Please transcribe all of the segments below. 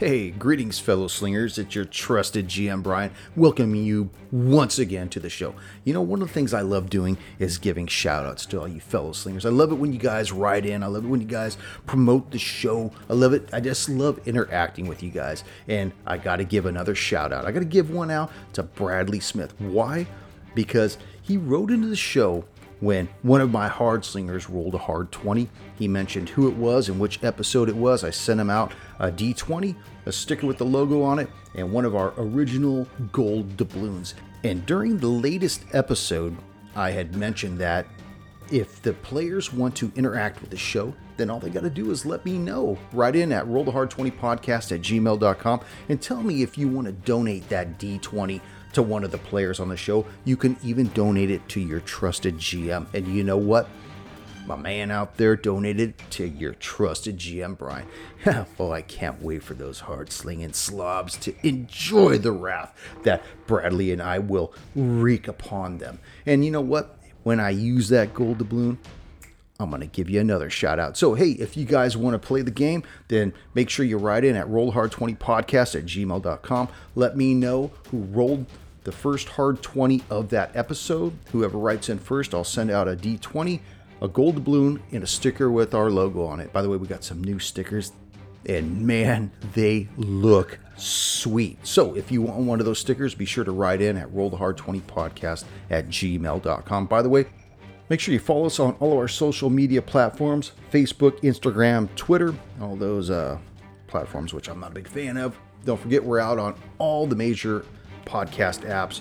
Hey, greetings, fellow slingers. It's your trusted GM Brian, welcoming you once again to the show. You know, one of the things I love doing is giving shout outs to all you fellow slingers. I love it when you guys write in, I love it when you guys promote the show. I love it. I just love interacting with you guys. And I got to give another shout out. I got to give one out to Bradley Smith. Why? Because he wrote into the show when one of my hard slingers rolled a hard 20. He mentioned who it was and which episode it was. I sent him out a D20, a sticker with the logo on it, and one of our original gold doubloons. And during the latest episode, I had mentioned that if the players want to interact with the show, then all they got to do is let me know. Write in at rollthehard20podcast at gmail.com and tell me if you want to donate that D20 to one of the players on the show. You can even donate it to your trusted GM. And you know what? My man out there donated to your trusted GM, Brian. oh, I can't wait for those hard slinging slobs to enjoy the wrath that Bradley and I will wreak upon them. And you know what? When I use that gold doubloon, I'm going to give you another shout out. So, hey, if you guys want to play the game, then make sure you write in at rollhard20podcast at gmail.com. Let me know who rolled the first hard 20 of that episode. Whoever writes in first, I'll send out a D20, a gold balloon, and a sticker with our logo on it. By the way, we got some new stickers, and man, they look sweet. So, if you want one of those stickers, be sure to write in at rollthehard20podcast at gmail.com. By the way, Make sure you follow us on all of our social media platforms Facebook, Instagram, Twitter, all those uh, platforms, which I'm not a big fan of. Don't forget, we're out on all the major podcast apps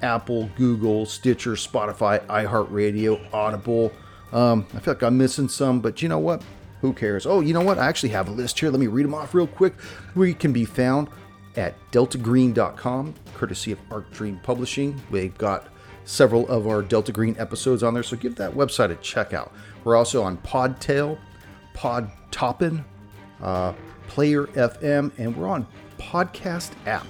Apple, Google, Stitcher, Spotify, iHeartRadio, Audible. Um, I feel like I'm missing some, but you know what? Who cares? Oh, you know what? I actually have a list here. Let me read them off real quick. We can be found at deltagreen.com, courtesy of Arc Dream Publishing. They've got several of our Delta Green episodes on there, so give that website a check out. We're also on Podtail, Podtoppin, uh, Player FM, and we're on Podcast App.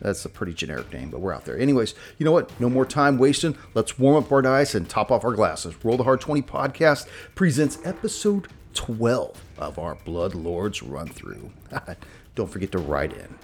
That's a pretty generic name, but we're out there. Anyways, you know what? No more time wasting. Let's warm up our dice and top off our glasses. Roll the Hard 20 podcast presents episode 12 of our Blood Lords run through. Don't forget to write in.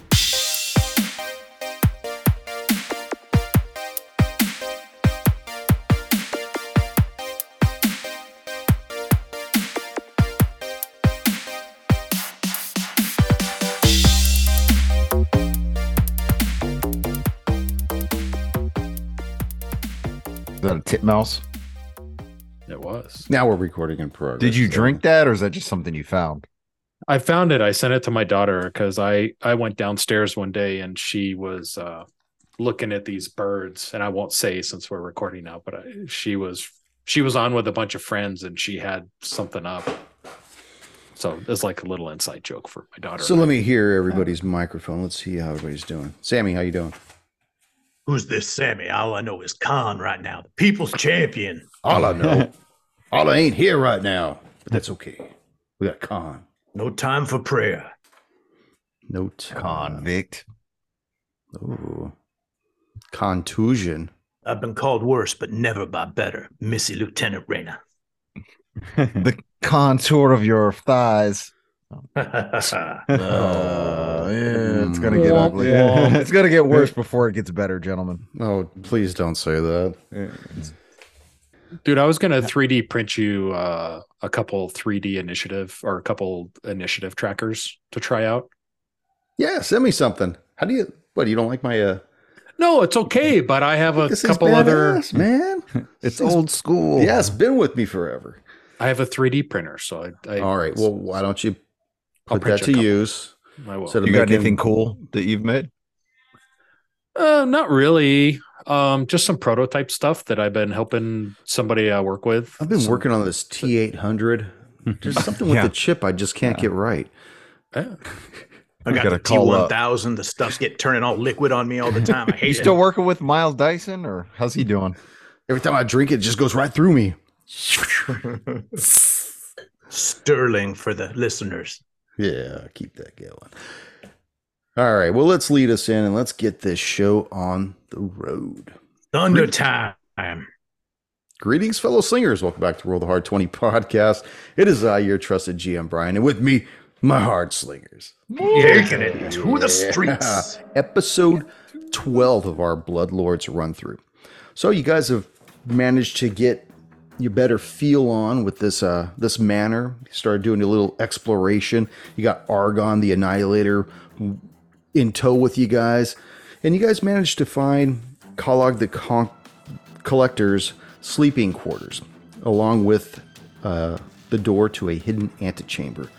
Titmouse? It was. Now we're recording in progress. Did you so- drink that, or is that just something you found? I found it. I sent it to my daughter because I I went downstairs one day and she was uh, looking at these birds, and I won't say since we're recording now, but I, she was she was on with a bunch of friends and she had something up. So it's like a little inside joke for my daughter. So let me hear everybody's microphone. Let's see how everybody's doing. Sammy, how you doing? Who's this Sammy? All I know is Khan right now, the people's champion. All I know, all I ain't here right now, but that's okay. We got Khan. No time for prayer. No time. Convict. Ooh. Contusion. I've been called worse, but never by better. Missy Lieutenant Reyna. the contour of your thighs. Oh, Uh, yeah, it's gonna get Womp ugly. womp. it's gonna get worse before it gets better, gentlemen. Oh, please don't say that. dude, I was gonna 3D print you uh, a couple 3D initiative or a couple initiative trackers to try out. Yeah, send me something. How do you? What? You don't like my? uh No, it's okay, but I have a This thing's couple other. badass, man. It's Thing's- old school. Yeah, it's been with me forever. I have a 3D printer, so I. I All right. Well, why don't you I'll put that you to use? I will. instead of You got making- anything cool that you've made? Uh, not really. Um, just some prototype stuff that I've been helping somebody I work with. I've been Some- working on this T eight hundred. There's something with Yeah. the chip I just can't get right. Yeah. I We got gotta the call up. T1000. The stuff's get turning all liquid on me all the time. I hate You it. still working with Miles Dyson, or how's he doing? Every time I drink it, it just goes right through me. Sterling for the listeners. Yeah, keep that going. All right. Well, let's lead us in and let's get this show on the road. Thunder time. Greetings, fellow slingers. Welcome back to Roll the Hard 20 podcast. It is I, your trusted GM Brian, and with me, My hard slingers. Taking it to the streets. Episode 12 of our Bloodlords run through. So you guys have managed to get your better feel on with this uh this manor. You started doing a little exploration. You got Argon the Annihilator in tow with you guys. And you guys managed to find Kalak the Con- Collector's sleeping quarters, along with uh, the door to a hidden antechamber.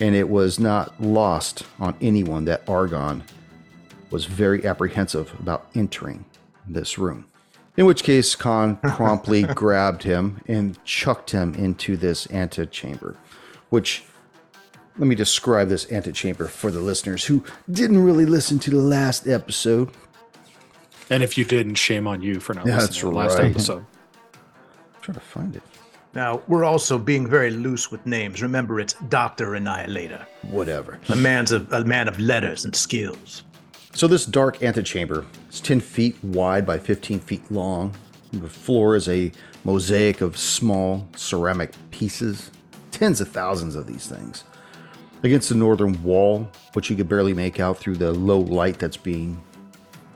And it was not lost on anyone that Argon was very apprehensive about entering this room. In which case, Khan promptly grabbed him and chucked him into this antechamber, which let me describe this antechamber for the listeners who didn't really listen to the last episode. And if you didn't, shame on you for not Yeah, listening to the last right. episode. I'm trying to find it. Now, we're also being very loose with names. Remember, it's Dr. Annihilator. Whatever. A man's a, a man of letters and skills. So this dark antechamber is 10 feet wide by 15 feet long. The floor is a mosaic of small ceramic pieces, tens of thousands of these things. Against the northern wall, which you could barely make out through the low light that's being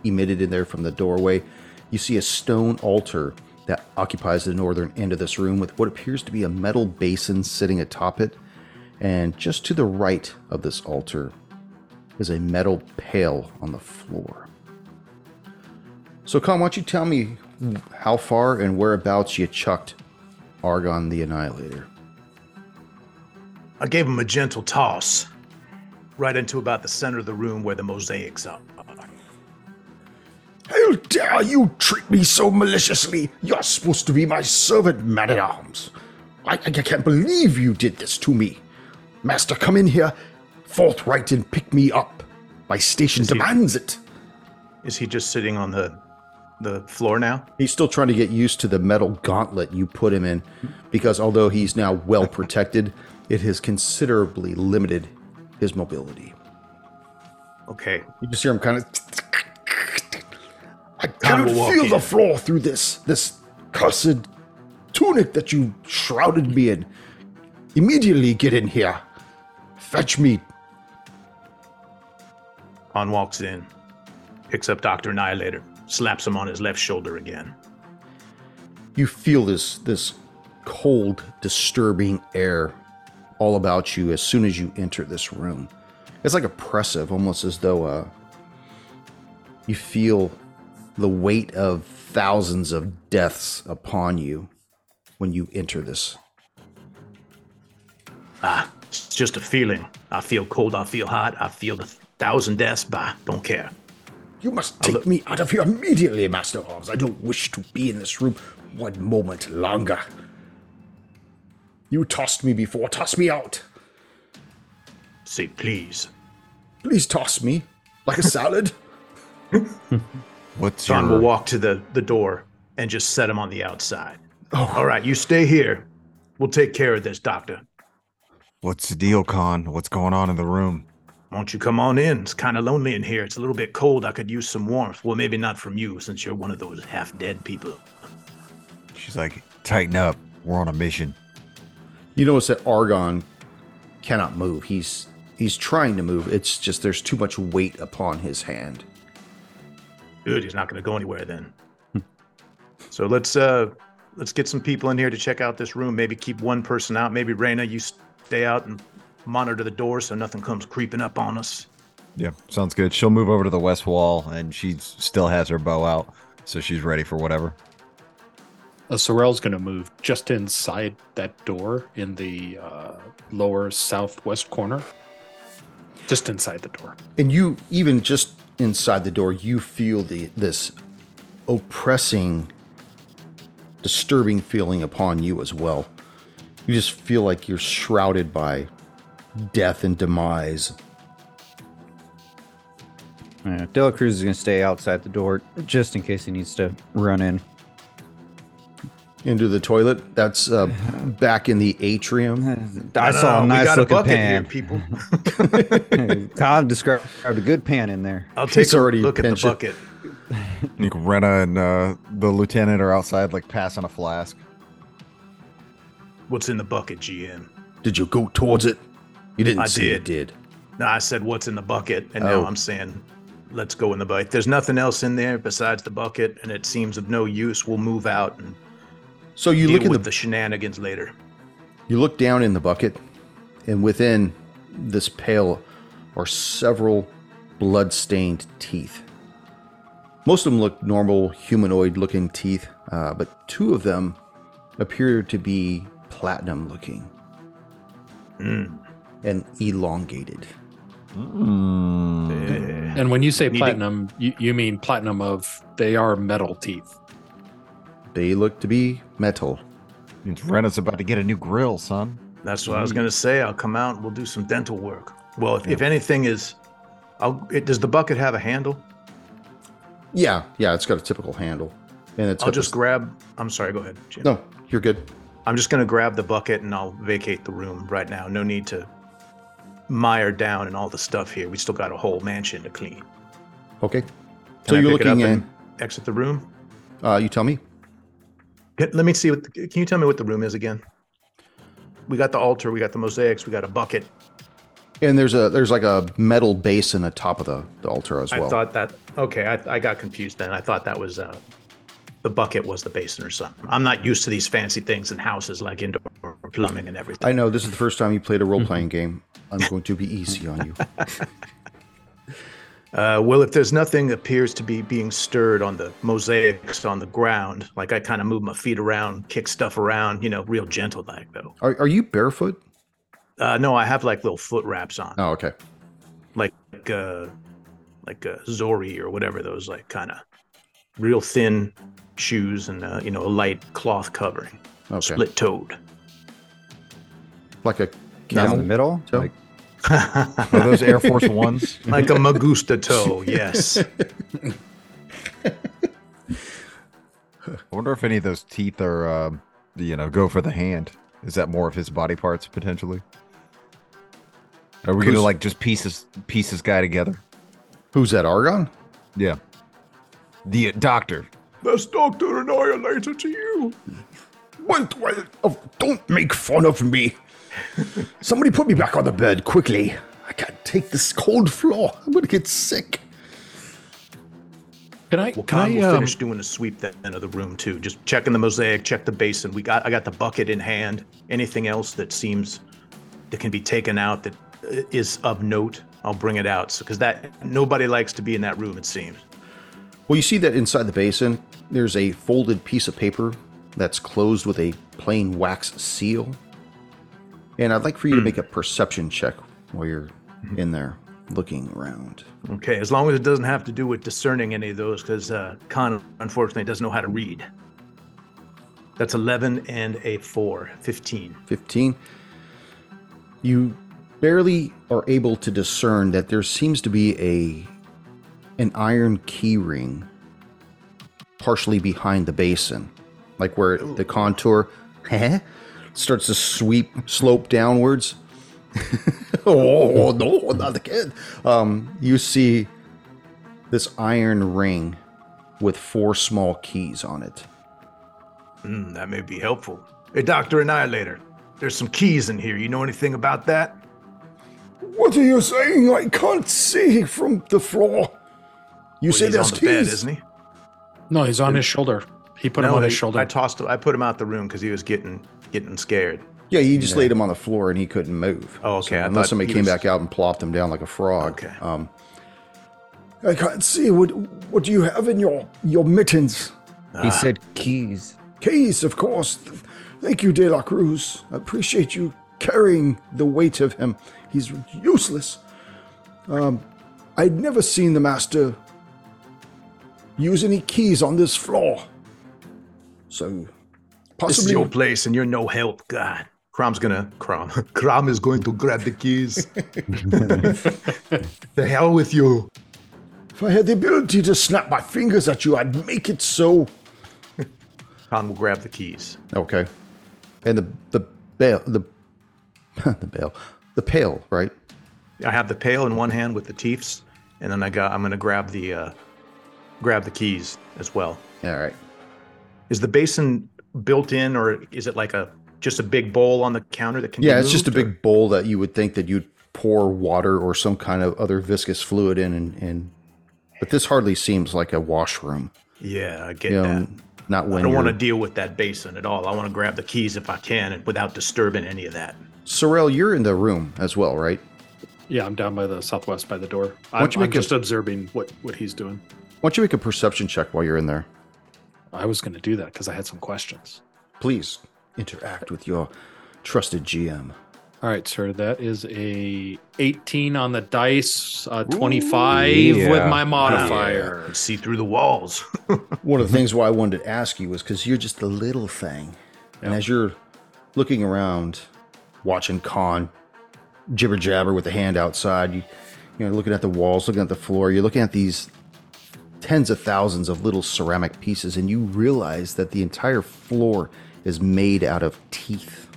emitted in there from the doorway, you see a stone altar that occupies the northern end of this room with what appears to be a metal basin sitting atop it. And just to the right of this altar is a metal pail on the floor. So, Khan, why don't you tell me how far and whereabouts you chucked Argon the Annihilator? I gave him a gentle toss right into about the center of the room where the mosaics are. How dare you treat me so maliciously? You're supposed to be my servant, man at arms. I, I can't believe you did this to me. Master, come in here forthright and pick me up. My station demands it. Is he just sitting on the the floor now? He's still trying to get used to the metal gauntlet you put him in because although he's now well protected, it has considerably limited his mobility. Okay. You just hear him kind of. I Khan cannot will walk feel the floor through this this cursed tunic that you shrouded me in. Immediately get in here. Fetch me. Khan walks in, picks up Dr. Annihilator, slaps him on his left shoulder again. You feel this this cold, disturbing air all about you as soon as you enter this room. It's like oppressive, almost as though uh, you feel the weight of thousands of deaths upon you when you enter this Ah, it's just a feeling. I feel cold, I feel hot, I feel the thousand deaths, bah, don't care. You must take me out of here immediately, Master Arms. I don't wish to be in this room one moment longer. You tossed me before. Toss me out. Say please. Please toss me like a salad. What's John your will walk to the, the door and just set him on the outside. Oh. All right, you stay here. We'll take care of this, Doctor. What's the deal, Khan? What's going on in the room? Won't you come on in? It's kind of lonely in here. It's a little bit cold. I could use some warmth. Well, maybe not from you, since you're one of those half dead people. She's like, tighten up. We're on a mission. You notice that Argon cannot move. He's he's trying to move. It's just there's too much weight upon his hand. Good, he's not going to go anywhere then. so let's uh let's get some people in here to check out this room. Maybe keep one person out. Maybe Raina, you stay out and monitor the door so nothing comes creeping up on us. Yeah, sounds good. She'll move over to the west wall, and she still has her bow out, so she's ready for whatever. Uh, Sorrel's going to move just inside that door in the uh, lower southwest corner. Just inside the door. And you even just inside the door, you feel the this oppressing, disturbing feeling upon you as well. You just feel like you're shrouded by death and demise. Yeah, Dela Cruz is going to stay outside the door just in case he needs to run in. Into the toilet. That's uh, back in the atrium. I No, saw no, a we nice got a looking bucket pan. here, people. Kyle described a good pan in there. I'll take a already look at the bucket. Nick Rena and uh, the lieutenant are outside, like passing a flask. What's in the bucket, GM? Did you go towards it? You didn't I say you did. did. No, I said what's in the bucket, and Oh. now I'm saying let's go in the bucket. There's nothing else in there besides the bucket, and it seems of no use, we'll move out and So you deal look in with the the shenanigans later. You look down in the bucket, and within this pail are several blood-stained teeth. Most of them look normal, humanoid-looking teeth, uh, but two of them appear to be platinum-looking and elongated. Mm. And when you say Need to- platinum, you, you mean platinum of they are metal teeth. They look to be metal. Means Rena's about to get a new grill, son. That's what I was gonna say. I'll come out and we'll do some dental work. Well, if, if anything is, I'll. It, does the bucket have a handle? Yeah, yeah, it's got a typical handle, and it's I'll just grab. I'm sorry. Go ahead, Jim. no. You're good. I'm just gonna grab the bucket and I'll vacate the room right now. No need to mire down and all the stuff here. We still got a whole mansion to clean. Okay. Can so I you're looking in. exit the room. Uh, you tell me. Let me see what. The, can you tell me what the room is again? We got the altar. We got the mosaics. We got a bucket. And there's a there's like a metal basin atop of the, the altar as well. I thought that. Okay, I, I got confused then. I thought that was uh, the bucket was the basin or something. I'm not used to these fancy things in houses like indoor plumbing and everything. I know this is the first time you played a role playing game. I'm going to be easy on you. Uh, well, if there's nothing appears to be being stirred on the mosaics on the ground, like I kind of move my feet around, kick stuff around, you know, real gentle like though. Are, are you barefoot? Uh, no, I have like little foot wraps on, Oh, okay. like uh, like uh, Zori or whatever those like kind of real thin shoes and uh, you know a light cloth covering, Okay. split toed. Like a Down in the middle. toe? Like, Are those Air Force Ones? like a Magusta toe, yes. I wonder if any of those teeth are, um, you know, go for the hand. Is that more of his body parts potentially? Are we gonna like just pieces piece this guy together? Who's that? Argon? Yeah. The uh, doctor. That's Doctor annihilated to you. What? what oh, don't make fun of me. Somebody put me back on the bed quickly. I can't take this cold floor. I'm gonna get sick. Can I? Well, can Khan I? will Um, finish doing a sweep then of the room too. Just checking the mosaic, check the basin. We got I got the bucket in hand. Anything else that seems that can be taken out that uh, of note, I'll bring it out. because that nobody likes to be in that room. It seems. Well, you see that inside the basin, there's a folded piece of paper that's closed with a plain wax seal. And I'd like for you to make a perception check while you're in there looking around. Okay, as long as it doesn't have to do with discerning any of those, because uh, Khan unfortunately doesn't know how to read. That's 11 and a 4, 15. 15. You barely are able to discern that there seems to be a an iron key ring partially behind the basin, like where the contour starts to sweep slope downwards. oh no, not again! Um, you see this iron ring with four small keys on it. Hmm, that may be helpful. Hey, Doctor Annihilator, there's some keys in here. You know anything about that? What are you saying? I can't see from the floor. You Well, say he's there's on the bed, keys. isn't he? no, he's on his shoulder. He put him on his shoulder. I tossed him. I put him out the room because he was getting getting scared. Yeah, you just laid him on the floor and he couldn't move. Oh, okay, I unless somebody came was- back out and plopped him down like a frog. Okay. Um, I can't see. What What do you have in your your mittens? he said keys. Keys, of course. Thank you, De La Cruz. I appreciate you carrying the weight of him. He's useless. Um, I'd never seen the master use any keys on this floor. So, This is possibly. your place, and you're no help. God, Crom's gonna Crom. Crom is going to grab the keys. the hell with you. If I had the ability to snap my fingers at you, I'd make it so. Khan will grab the keys. Okay. And the the bail the the bail the pail right? I have the pail in one hand with the teeths, and then I got. I'm gonna grab the uh, grab the keys as well. All right. Is the basin built in, or is it like a just a big bowl on the counter that can. be Yeah, it's just a or- big bowl that you would think that you'd pour water or some kind of other viscous fluid in, and, and but this hardly seems like a washroom. Yeah, I get You that. know, not when I don't want to deal with that basin at all. I want to grab the keys if I can, and without disturbing any of that. Sorrel, you're in the room as well, right? Yeah, I'm down by the southwest by the door. I'm, don't you I'm a- just observing what what he's doing. Why don't you make a perception check while you're in there? I was going to do that because I had some questions. Please interact with your trusted GM. All right, sir. That is a 18 on the dice, uh, 25 yeah. with my modifier. Yeah, see through the walls. One of the things why I wanted to ask you was because you're just a little thing. And as you're looking around, watching Khan jibber jabber with the hand outside, you, you know, looking at the walls, looking at the floor, you're looking at these tens of thousands of little ceramic pieces, and you realize that the entire floor is made out of teeth.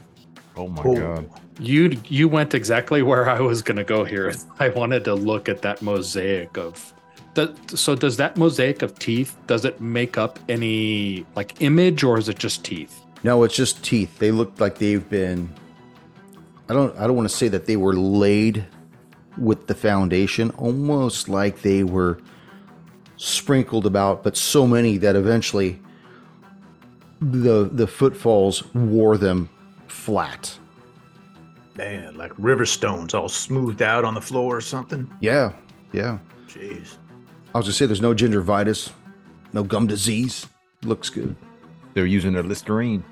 Oh my Oh. god. You you went exactly where I was going to go here. I wanted to look at that mosaic of. Does, so does that mosaic of teeth? Does it make up any like image, or is it just teeth? No, it's just teeth. They look like they've been. I don't. I don't want to say that they were laid with the foundation, almost like they were sprinkled about, but so many that eventually the the footfalls wore them flat. Man, like river stones all smoothed out on the floor or something. Yeah, yeah. Jeez. I was gonna say there's no gingivitis, no gum disease. Looks good. They're using their Listerine.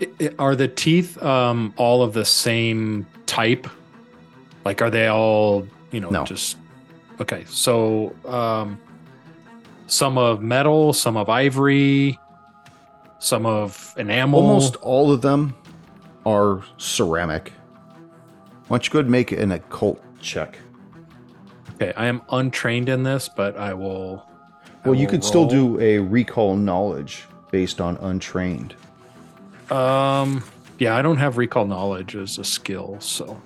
I- I- Are the teeth um, all of the same type? Like, are they all you know No. just okay? So um, some of metal, some of ivory, some of enamel. Almost all of them are ceramic. Why don't you go ahead and make an occult check? Okay, I am untrained in this, but I will. I Well, you will could still do a recall knowledge based on untrained. Um, yeah, I don't have recall knowledge as a skill, so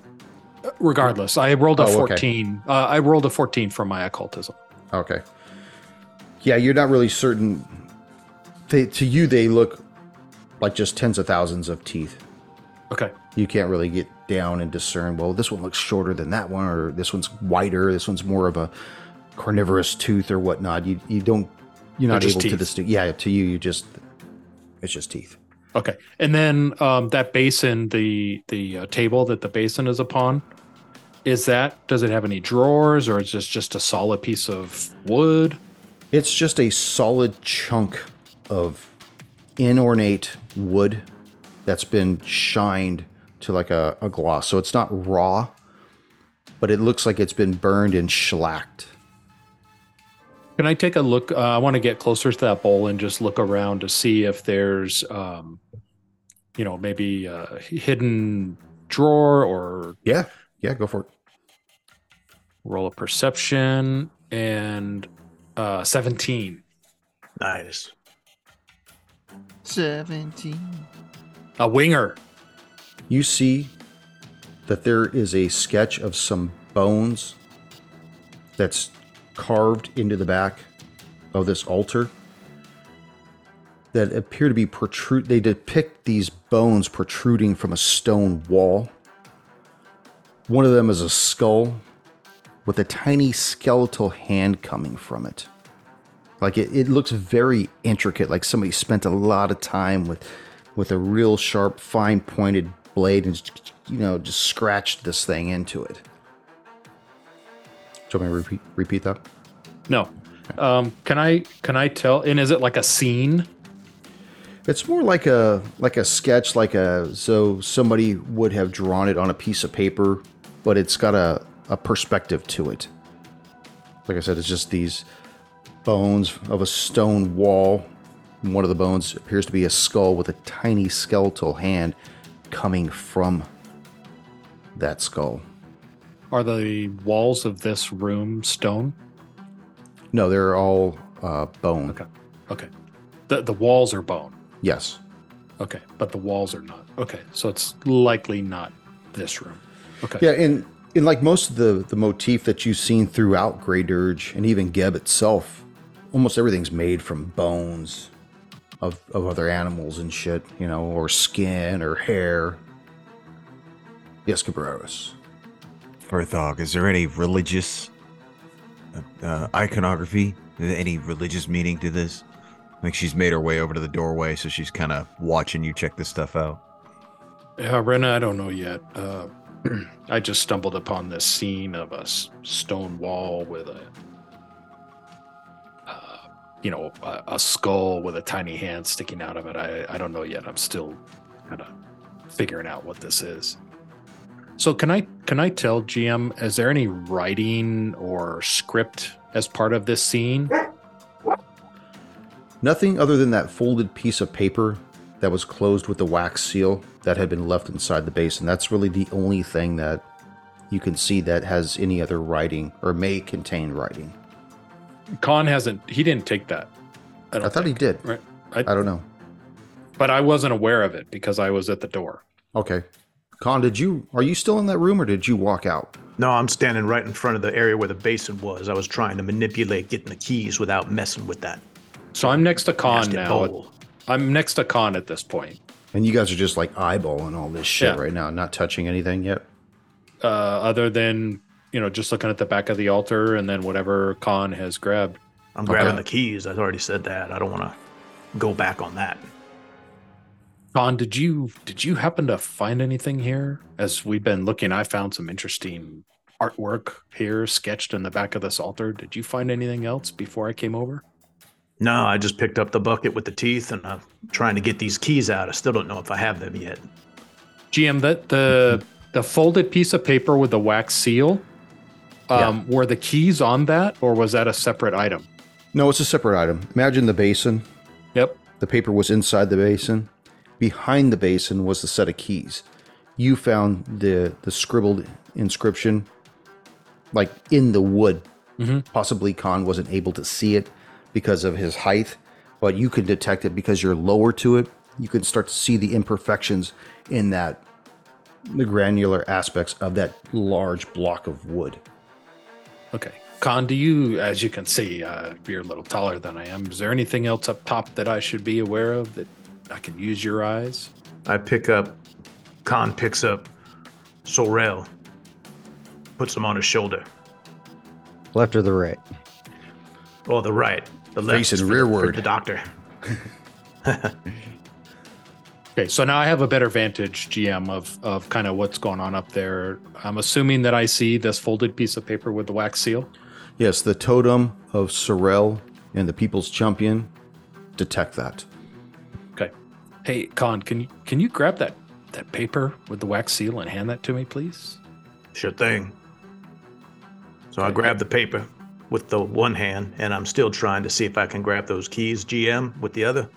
regardless, I rolled a Oh, okay. fourteen. Uh, I rolled a fourteen for my occultism. Okay. Yeah, you're not really certain. They, to you, they look like just tens of thousands of teeth. Okay, You can't really get down and discern. Well, this one looks shorter than that one, or this one's wider. This one's more of a carnivorous tooth or whatnot. You you don't. You're They're not able to teeth. distinguish. Yeah, to you, you just. It's just teeth. okay, and then um, that basin, the the uh, table that the basin is upon, is that does it have any drawers or is this just a solid piece of wood? It's just a solid chunk of inornate wood that's been shined to like a, a gloss. So it's not raw, but it looks like it's been burned and shellacked. Can I take a look? Uh, I want to get closer to that bowl and just look around to see if there's, um, you know, maybe a hidden drawer or Yeah, yeah, go for it. roll a perception and uh, 17. Nice. 17. A winger. You see that there is a sketch of some bones that's carved into the back of this altar that appear to be protrude they depict these bones protruding from a stone wall one of them is a skull with a tiny skeletal hand coming from it like it, it looks very intricate like somebody spent a lot of time with with a real sharp fine pointed blade and you know just scratched this thing into it do you want me to repeat, repeat that No. Um, can I can I tell? And is it like a scene? It's more like a like a sketch, like a so somebody would have drawn it on a piece of paper, but it's got a, a perspective to it. Like I said, it's just these bones of a stone wall. One of the bones appears to be a skull with a tiny skeletal hand coming from that skull. Are the walls of this room stone? No, they're all uh, bone. Okay. Okay. The the walls are bone. Yes. Okay, but the walls are not. Okay, so it's likely not this room. Okay. Yeah, and in like most of the the motif that you've seen throughout Grey Dirge and even Geb itself, almost everything's made from bones, of, of other animals and shit, you know, or skin or hair. Yes, Cabreras. Furthog, is there any religious uh, uh, iconography? Any religious meaning to this? Like she's made her way over to the doorway, so she's kind of watching you check this stuff out. Yeah, Rena, I don't know yet. Uh, I just stumbled upon this scene of a stone wall with a, uh, you know, a, a skull with a tiny hand sticking out of it. I, I don't know yet. I'm still kind of figuring out what this is. So can I can I tell GM? Is there any writing or script as part of this scene? Nothing other than that folded piece of paper that was closed with the wax seal that had been left inside the basin. That's really the only thing that you can see that has any other writing or may contain writing. Khan hasn't. He didn't take that. I, I don't thought he did. Right. I don't know. But I wasn't aware of it because I was at the door. Okay. Khan, did you are you still in that room or did you walk out? No, I'm standing right in front of the area where the basin was. I was trying to manipulate getting the keys without messing with that. So I'm next to Khan now. bowl. I'm next to Khan at this point. And you guys are just like eyeballing all this shit Yeah. right now, not touching anything yet. Uh, other than you know, just looking at the back of the altar and then whatever Khan has grabbed. I'm grabbing Okay. the keys. I've already said that. I don't want to go back on that. Khan, did you did you happen to find anything here? As we've been looking, I found some interesting artwork here sketched in the back of this altar. Did you find anything else before I came over? No, I just picked up the bucket with the teeth and I'm trying to get these keys out. I still don't know if I have them yet. GM, that the the folded piece of paper with the wax seal. Um, Were the keys on that, or was that a separate item? No, it's a separate item. Imagine the basin. Yep. The paper was inside the basin. Behind the basin was the set of keys. You found the the scribbled inscription like in the wood. Mm-hmm. Possibly Khan wasn't able to see it because of his height, but you can detect it because you're lower to it. You can start to see the imperfections in that the granular aspects of that large block of wood. Okay. Khan, do you, as you can see, uh, you're a little taller than I am. Is there anything else up top that I should be aware of that I can use your eyes? I pick up, Khan picks up Sorel, puts him on his shoulder. Left or the right? Or the right. The left Facing is for the- rearward. for the doctor. Okay, so now I have a better vantage, GM, of of kind of what's going on up there. I'm assuming that I see this folded piece of paper with the wax seal. Yes, the totem of Sorel and the People's Champion detect that. Okay. Hey, Khan, can you can you grab that that paper with the wax seal and hand that to me, please? Sure thing. So I grab the paper with the one hand, and I'm still trying to see if I can grab those keys, GM, with the other.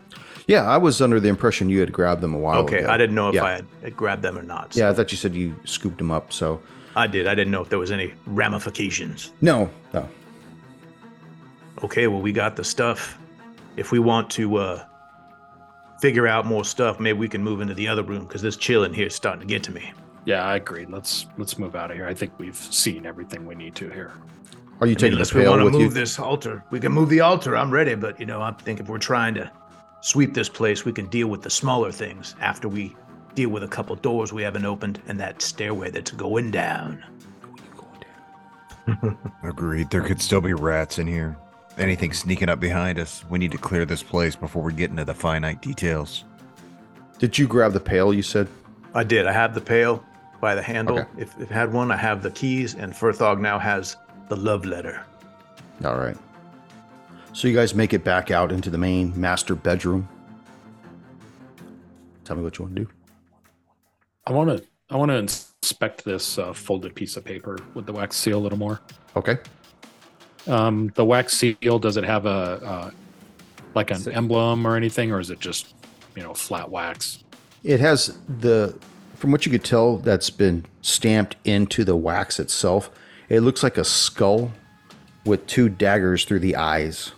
Yeah, I was under the impression you had grabbed them a while Okay, ago. I didn't know if Yeah. I had, had grabbed them or not. so Yeah, I thought you said you scooped them up. So I did. I didn't know if there was any ramifications. no, no. Okay, well, we got the stuff. If we want to uh, figure out more stuff, maybe we can move into the other room because this chill in here is starting to get to me. Yeah, I agree. Let's let's move out of here. I think we've seen everything we need to here. Are you I mean, taking the unless we want to move you? this altar, we can move the altar. I'm ready, but you know, I think if we're trying to sweep this place, we can deal with the smaller things after we deal with a couple doors we haven't opened and that stairway that's going down. Agreed. There could still be rats in here. Anything sneaking up behind us. We need to clear this place before we get into the finite details. Did you grab the pail? You said. I did. I have the pail by the handle. Okay. If it had one, I have the keys, and Furthog now has the love letter. All right. So you guys make it back out into the main master bedroom. Tell me what you want to do. I want to I want to inspect this uh, folded piece of paper with the wax seal a little more. Okay. Um, the wax seal does it have a uh, like an emblem or anything, or is it just you know flat wax? It has the, from what you could tell, that's been stamped into the wax itself. It looks like a skull with two daggers through the eyes.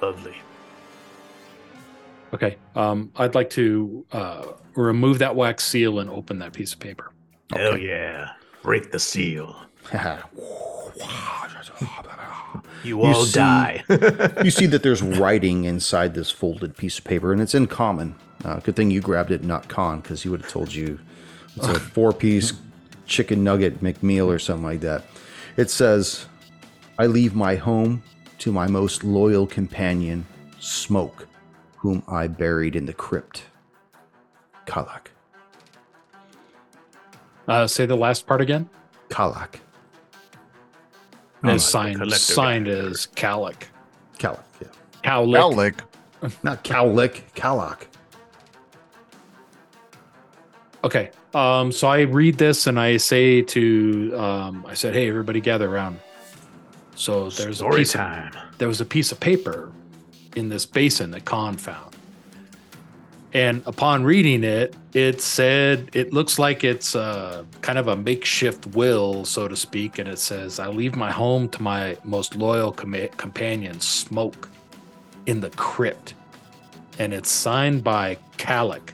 Lovely. Okay. Um, I'd like to uh, remove that wax seal and open that piece of paper. Hell yeah. Break the seal. You all see- die. you see that there's writing inside this folded piece of paper, and it's in common. Uh, good thing you grabbed it, not Khan, because he would have told you it's a four-piece chicken nugget McMeal or something like that. It says, "I leave my home to my most loyal companion, Smoke, whom I buried in the crypt." Kalak. Uh, say the last part again. Kalak. As Oh, the signed, signed as Kalak. Kalak. Yeah. Cowlick. Alec. Not Cowlick. Kalak. Okay. Um, so I read this and I say to, um, I said, "Hey, everybody, gather around." So there's a Story piece of, time. there was a piece of paper in this basin that Khan found, and upon reading it, it said it looks like it's uh, kind of a makeshift will, so to speak, and it says, "I leave my home to my most loyal com- companion, Smoke, in the crypt," and it's signed by Kalak.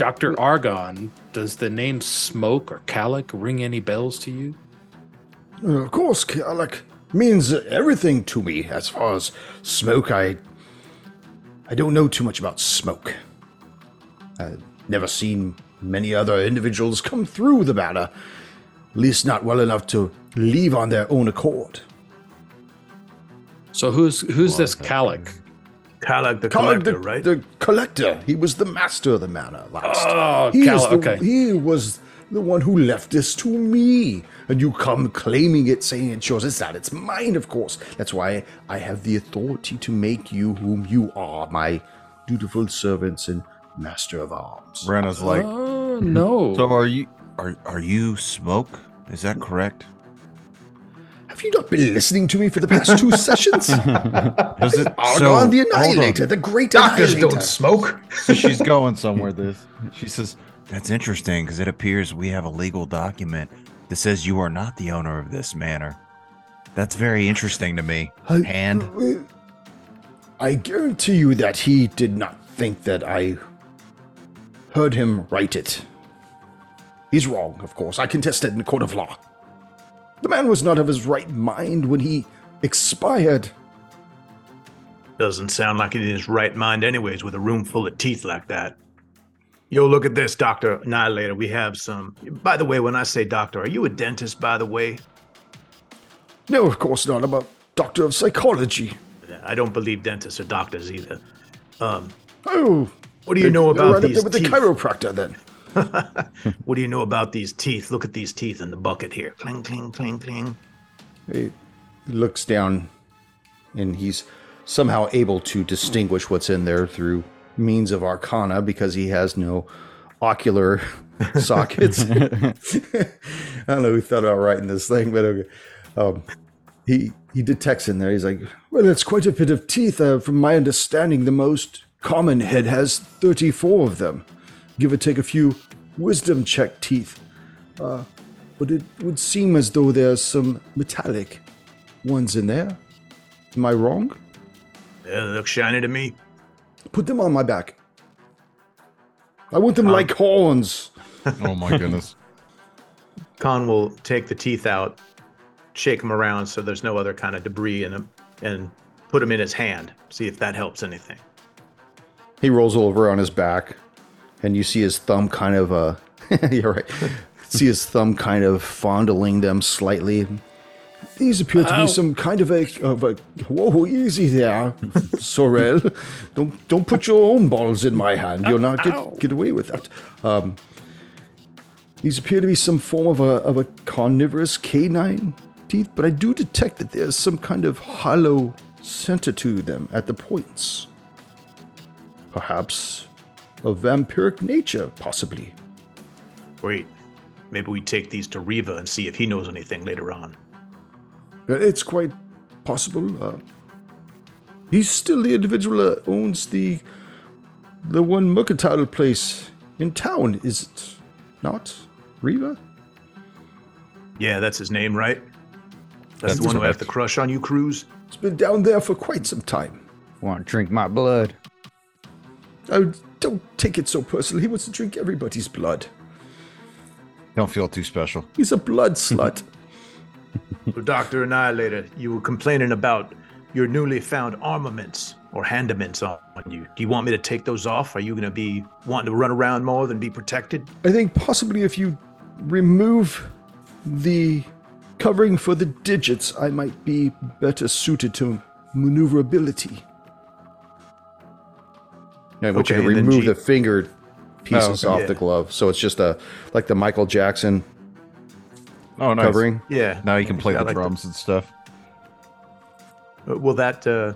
Dr. Argon, does the name Smoke or Kalak ring any bells to you? Uh, Of course, Kalak means everything to me as far as smoke. I I don't know too much about smoke. I've never seen many other individuals come through the banner, at least not well enough to leave on their own accord. So who's who's this Kalak? Kalak the Kalak, collector, the, right? the collector, he was the master of the manor last. Oh, he, is the, Okay. he was the one who left this to me. And you come claiming it, saying it's yours. It's not. It's mine, of course. That's why I have the authority to make you whom you are, my dutiful servants and master of arms. Brenna's like, Oh no. so are you? Are are you smoke? Is that correct? Have you not been listening to me for the past two sessions? Does it? Argon the. Annihilator, the great Doctors Annihilator. don't smoke. So she's going somewhere. This. She says that's interesting because it appears we have a legal document that says you are not the owner of this manor. That's very interesting to me. I- Hand. I guarantee you that he did not think that I heard him write it. He's wrong, of course. I contest it in the court of law. The man was not of his right mind when he expired. Doesn't sound like he's in his right mind, anyways, with a room full of teeth like that. Yo, look at this, Doctor Annihilator. We have some. By the way, when I say doctor, are you a dentist, by the way? No, of course not. I'm a doctor of psychology. I don't believe dentists are doctors either. Um, Oh, what do you know about right up these there with teeth? the chiropractor then? What do you know about these teeth? Look at these teeth in the bucket here. Cling, cling, cling, cling. He looks down and he's somehow able to distinguish what's in there through means of arcana because he has no ocular sockets. I don't know who thought about writing this thing, but okay. Um, he he detects in there. He's like, "Well, it's quite a bit of teeth. Uh, from my understanding, the most common head has thirty-four of them. Give or take a few wisdom check teeth. Uh, but it would seem as though there's some metallic ones in there. Am I wrong? Yeah, they look shiny to me. Put them on my back. I want them like horns. Oh my goodness. Khan will take the teeth out, shake them around so there's no other kind of debris in them, and put them in his hand. See if that helps anything. He rolls over on his back, and you see his thumb kind of uh you're right. see his thumb kind of fondling them slightly. These appear to Ow. be some kind of a, of a whoa, easy there, Sorel. Don't don't put your own balls in my hand. You'll not Ow. get get away with that. Um, these appear to be some form of a of a carnivorous canine teeth, but I do detect that there's some kind of hollow center to them at the points. Perhaps of vampiric nature, possibly. Wait, maybe we take these to Riva and see if he knows anything later on. Uh, It's quite possible. Uh, he's still the individual that owns the the one mercantile place in town, is it not? Riva? Yeah, that's his name, right? That's, That's the one who has correct. the crush on you, Cruz. It's been down there for quite some time. Want to drink my blood? Oh, don't take it so personally. He wants to drink everybody's blood. Don't feel too special. He's a blood slut. So, Dr. Annihilator, you were complaining about your newly found armaments or handaments on you. Do you want me to take those off? Are you going to be wanting to run around more than be protected? I think possibly if you remove the covering for the digits, I might be better suited to maneuverability. I want Okay, you to remove G- the fingered pieces okay. off Yeah. the glove, so it's just a like the Michael Jackson Oh, nice. covering. Yeah. Now you can play I the like drums and stuff. Uh, Will that uh,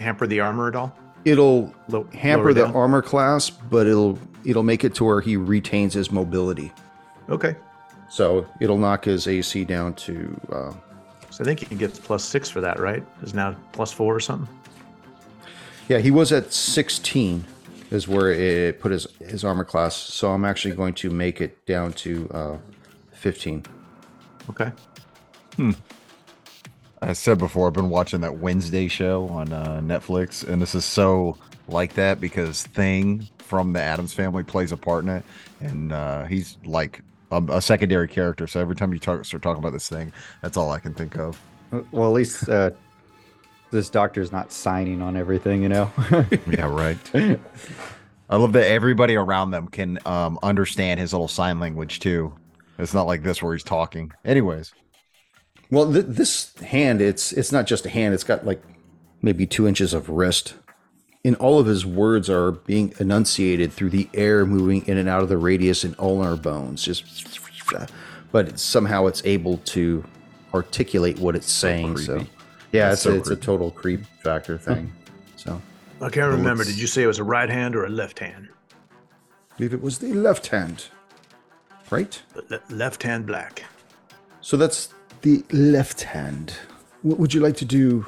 hamper the armor at all? It'll Low- hamper the down? armor class, but it'll it'll make it to where he retains his mobility. Okay. So it'll knock his AC down to uh, So I think he gets plus six for that, right? Is now plus four or something? Yeah, he was at 16 is where it put his his armor class. So I'm actually going to make it down to uh, 15. Okay. Hmm. I said before, I've been watching that Wednesday show on uh, Netflix, and this is so like that because Thing from the Addams family plays a part in it, and uh, he's like a, a secondary character. So every time you talk, start talking about this thing, that's all I can think of. Well, at least uh, this doctor's not signing on everything, you know. Yeah, right. I love that everybody around them can um, understand his little sign language too. It's not like this where he's talking. Anyways, Well, th- this hand, it's it's not just a hand. It's got like maybe two inches of wrist, and all of his words are being enunciated through the air moving in and out of the radius and ulnar bones. Just, but somehow it's able to articulate what it's saying. So, creepy. Yeah, it's, so it's a total creep factor thing. so, I can't remember. Did you say it was a right hand or a left hand? I believe it was the left hand, right? Le- left hand black. So that's the left hand. What would you like to do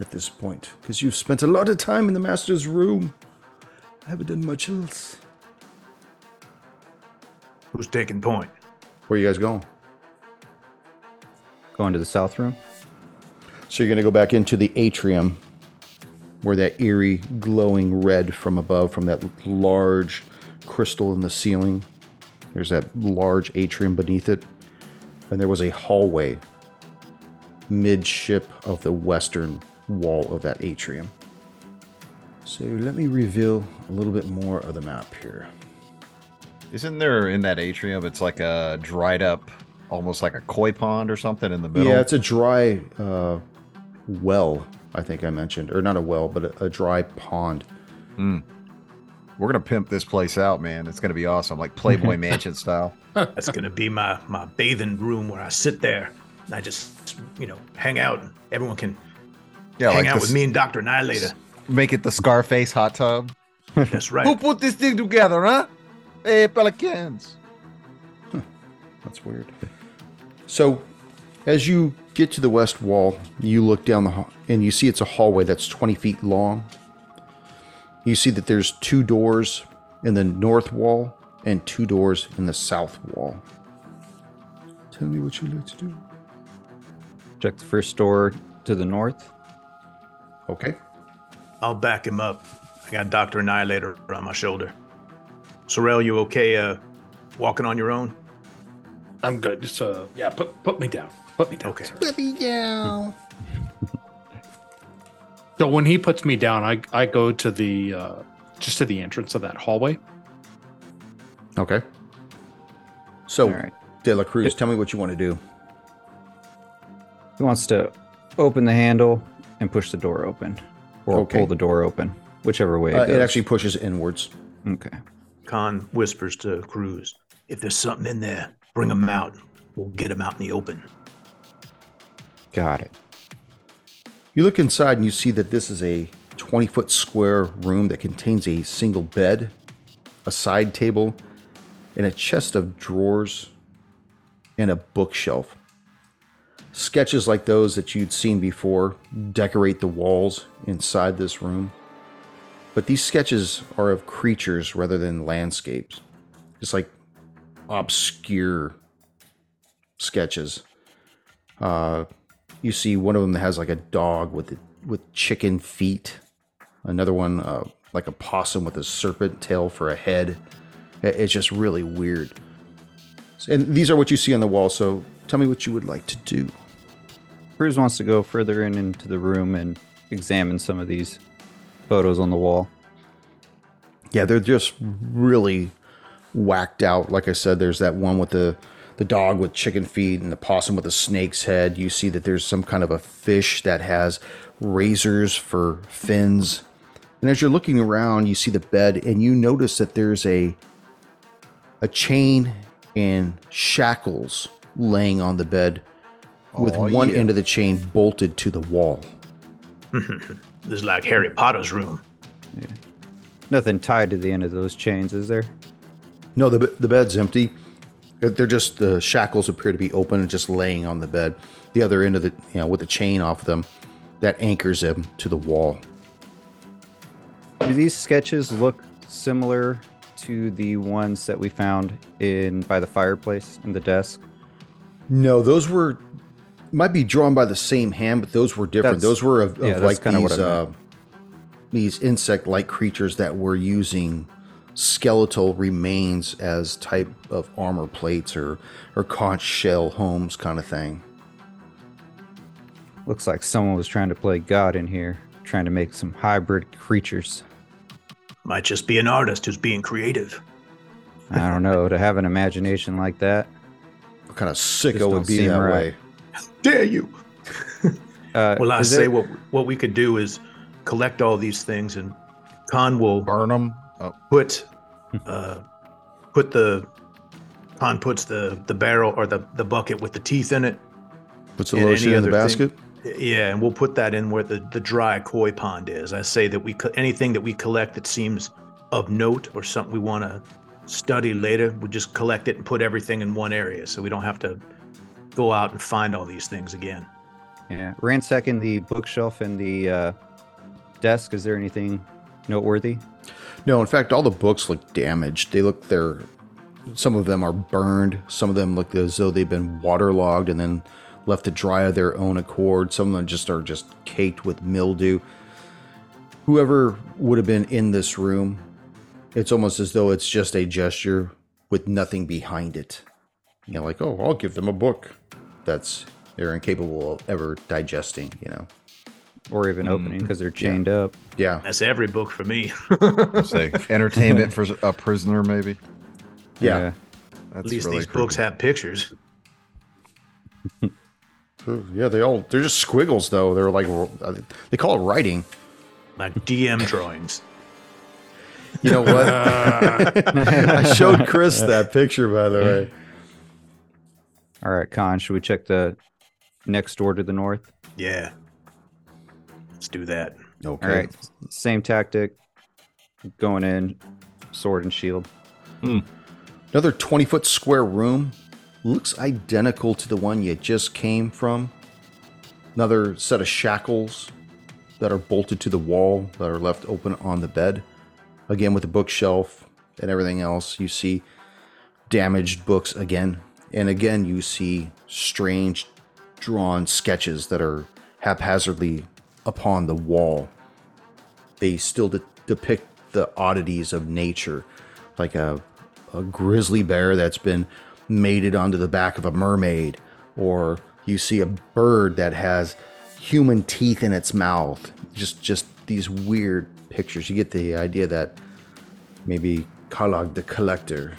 at this point? Because you've spent a lot of time in the master's room. I haven't done much else. Who's taking point? Where are you guys going? Going to the south room. So you're going to go back into the atrium where that eerie glowing red from above from that large crystal in the ceiling. There's that large atrium beneath it. And there was a hallway midship of the western wall of that atrium. So let me reveal a little bit more of the map here. isn't there in that atrium? It's like a dried up, almost like a koi pond or something in the middle. Yeah, it's a dry uh, well, I think I mentioned. Or not a well, but a, a dry pond. Hmm. We're gonna pimp this place out, man. It's gonna be awesome, like Playboy Mansion style. That's gonna be my my bathing room where I sit there and I just you know hang out. and Everyone can Yeah, hang like out this- with me and Doctor Annihilator. Make it the Scarface hot tub. That's right. Who put this thing together, huh? Hey, Pelicans. That's weird. So, as you get to the west wall, you look down the hall and you see it's a hallway that's 20 feet long. You see that there's two doors in the north wall and two doors in the south wall. Tell me what you'd like to do. Check the first door to the north. Okay. I'll back him up. I got Doctor Annihilator on my shoulder. Sorrel, you okay? Uh, walking on your own? I'm good. Just uh, yeah, put put me down. Put me down. Okay. sir. So when he puts me down, I I go to the uh, just to the entrance of that hallway. Okay. So, All right. De La Cruz, tell me what you want to do. He wants to open the handle and push the door open, or Okay. pull the door open, whichever way it Uh, goes. it actually pushes inwards. Okay. Khan whispers to Cruz, "If there's something in there, bring him out. We'll get him out in the open." Got it. You look inside and you see that this is a 20 foot square room that contains a single bed, a side table, and a chest of drawers and a bookshelf. Sketches like those that you'd seen before decorate the walls inside this room. But these sketches are of creatures rather than landscapes. Just like obscure sketches. Uh, you see one of them that has like a dog with with chicken feet. Another one uh, like a possum with a serpent tail for a head. It's just really weird. And these are what you see on the wall. So tell me what you would like to do. Cruz wants to go further in into the room and examine some of these photos on the wall. Yeah, they're just really whacked out. Like I said, there's that one with the the dog with chicken feet and the possum with a snake's head. You see that there's some kind of a fish that has razors for fins. And as you're looking around, you see the bed and you notice that there's a a chain and shackles laying on the bed with Oh, one yeah. end of the chain bolted to the wall. This is like Harry Potter's room. Nothing tied to the end of those chains, is there? No, the the bed's empty. They're just the shackles appear to be open and just laying on the bed. The other end of the you know with the chain off them that anchors them to the wall. Do these sketches look similar to the ones that we found in by the fireplace in the desk? No, those were might be drawn by the same hand, but those were different. That's- those were of, of yeah, like these uh, these insect-like creatures that were using skeletal remains as type of armor plates or or conch shell homes kind of thing. Looks like someone was trying to play God in here, trying to make some hybrid creatures. Might just be an artist who's being creative. I don't know, to have an imagination like that. What kind of sicko would be seem that right. way? Dare you? Uh, Well, I say it- what what we could do is collect all these things, and Khan will Burn them. Oh, put uh, put the Khan puts the the barrel or the the bucket with the teeth in it. Puts the And lotion in the other thing- basket. Yeah, and we'll put that in where the the dry koi pond is. I say that we co- anything that we collect that seems of note or something we want to study later, we just collect it and put everything in one area, so we don't have to go out and find all these things again. Yeah, ransacking the bookshelf and the uh, desk. Is there anything noteworthy? No, in fact, all the books look damaged. They look they're some of them are burned. Some of them look as though they've been waterlogged and then left to dry of their own accord. Some of them just are just caked with mildew. Whoever would have been in this room, it's almost as though it's just a gesture with nothing behind it. You know, like, oh, I'll give them a book. That's they're incapable of ever digesting, you know. Or even mm, opening because they're chained up. Yeah. That's every book for me. say entertainment for a prisoner, maybe. Yeah. That's At least really these books have pictures. Yeah, they all they're just squiggles though. They're like they call it writing. like DM drawings. You know what? I showed Chris that picture, by the way. All right, Khan, should we check the next door to the north? Yeah. Let's do that. Okay. All right, same tactic. Going in, sword and shield. Hmm. Another 20 foot square room. Looks identical to the one you just came from. Another set of shackles that are bolted to the wall that are left open on the bed. Again, with the bookshelf and everything else, you see damaged books again. And again, you see strange drawn sketches that are haphazardly upon the wall. They still de- depict the oddities of nature, like a, a grizzly bear that's been mated onto the back of a mermaid, or you see a bird that has human teeth in its mouth. Just just these weird pictures. You get the idea that maybe Kalak the collector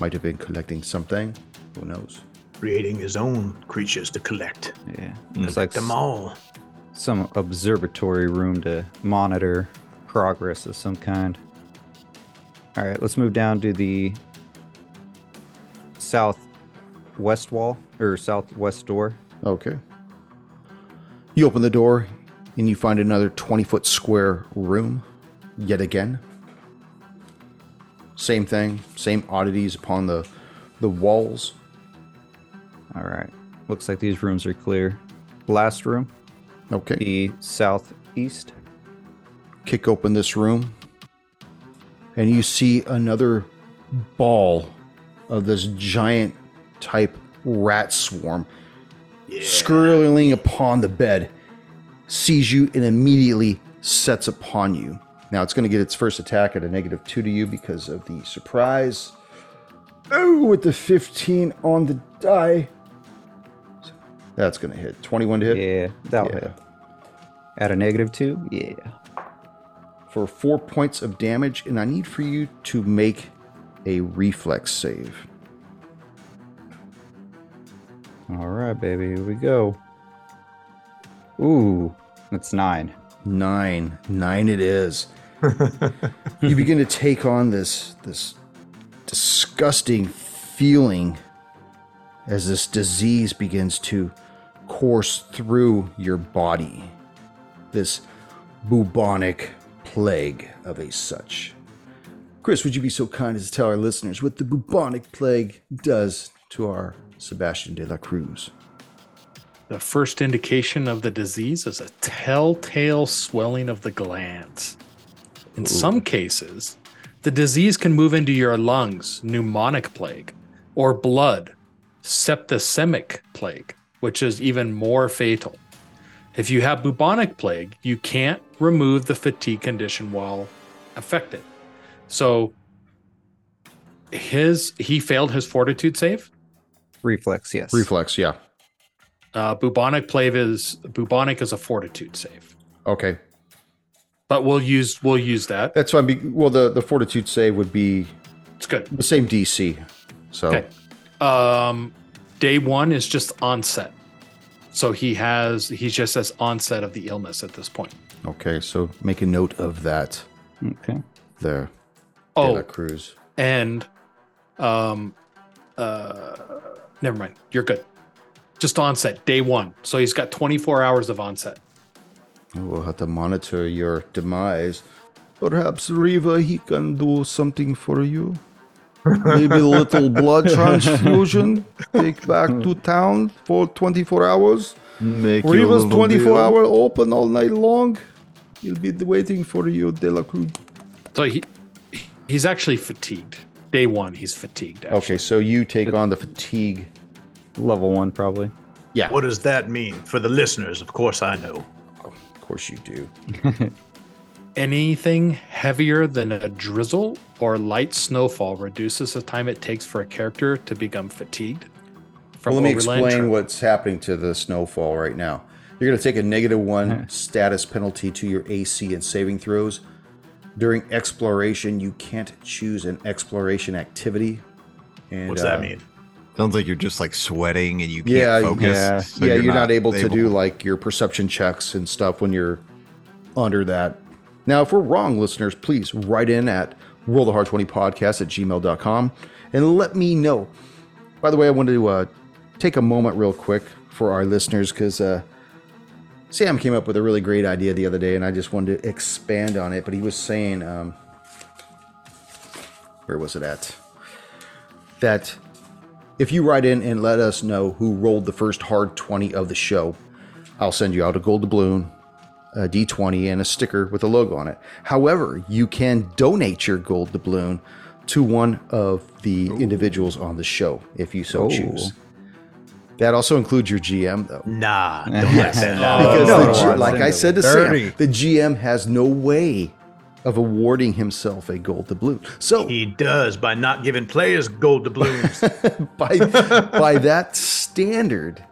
might have been collecting something. Who knows? Creating his own creatures to collect. Yeah, it's like Them s- all. Some observatory room to monitor progress of some kind. All right, let's move down to the southwest wall or southwest door. Okay. You open the door and you find another 20 foot square room yet again. Same thing, same oddities upon the the walls. All right, looks like these rooms are clear. Last room, Okay. the southeast. Kick open this room and you see another ball of this giant type rat swarm yeah. scurrying upon the bed, sees you, and immediately sets upon you. Now it's going to get its first attack at a negative two to you because of the surprise. Oh, with the 15 on the die. That's going to hit. 21 to hit? Yeah, that'll Yeah. hit. At a negative two? Yeah. For four points of damage, and I need for you to make a reflex save. All right, baby. Here we go. Ooh, that's nine. Nine. Nine it is. you begin to take on this this disgusting feeling as this disease begins to course through your body. This bubonic plague of a such. Chris, would you be so kind as to tell our listeners what the bubonic plague does to our Sebastian de la Cruz? The first indication of the disease is a telltale swelling of the glands. In some cases, the disease can move into your lungs, pneumonic plague, or blood, septicemic plague, which is even more fatal. If you have bubonic plague, you can't remove the fatigue condition while affected. So his he failed his fortitude save. Reflex, yes. Reflex, yeah. Uh, bubonic plague is bubonic is a fortitude save, Okay. but we'll use we'll use that. That's fine. Be- Well, the, the fortitude save would be It's good. the same DC. So, Okay. Um, day one is just onset, so he has he just has onset of the illness at this point. okay. So make a note of that Okay. there. De Oh, Cruz. and um, uh, never mind. You're good. Just onset day one, so he's got 24 hours of onset. We'll have to monitor your demise. Perhaps Riva, he can do something for you. Maybe a little blood transfusion. Take back to town for 24 hours. Make you a Riva's little 24 deal. hour open all night long. He'll be waiting for you, De La Cruz. So he he's actually fatigued. Day one, he's fatigued. Actually. Okay, so you take on the fatigue. Level one, probably. Yeah, What does that mean for the listeners? Of course, I know. of course you do. Anything heavier than a drizzle or light snowfall reduces the time it takes for a character to become fatigued. From Well, let me explain tra- what's happening to the snowfall right now. You're going to take a negative one status penalty to your AC and saving throws. During exploration, you can't choose an exploration activity. And, What's that uh, mean? Sounds like you're just like sweating and you can't Yeah, focus. yeah. so yeah, you're, not, able, to do like your perception checks and stuff when you're under that. Now, if we're wrong, listeners, please write in at rollthehard20podcast at gmail.com and let me know. By the way, I wanted to uh, take a moment real quick for our listeners because uh, Sam came up with a really great idea the other day and I just wanted to expand on it. But he was saying, um, where was it at? That if you write in and let us know who rolled the first hard 20 of the show, I'll send you out a gold doubloon, a D20, and a sticker with a logo on it. However, you can donate your gold doubloon to one of the individuals on the show if you so Oh. choose. That also includes your GM, though. Nah, don't like that. Because no, the G- like I said to dirty. Sam, the GM has no way of awarding himself a gold doubloon. So He does by not giving players gold doubloons. by by that standard,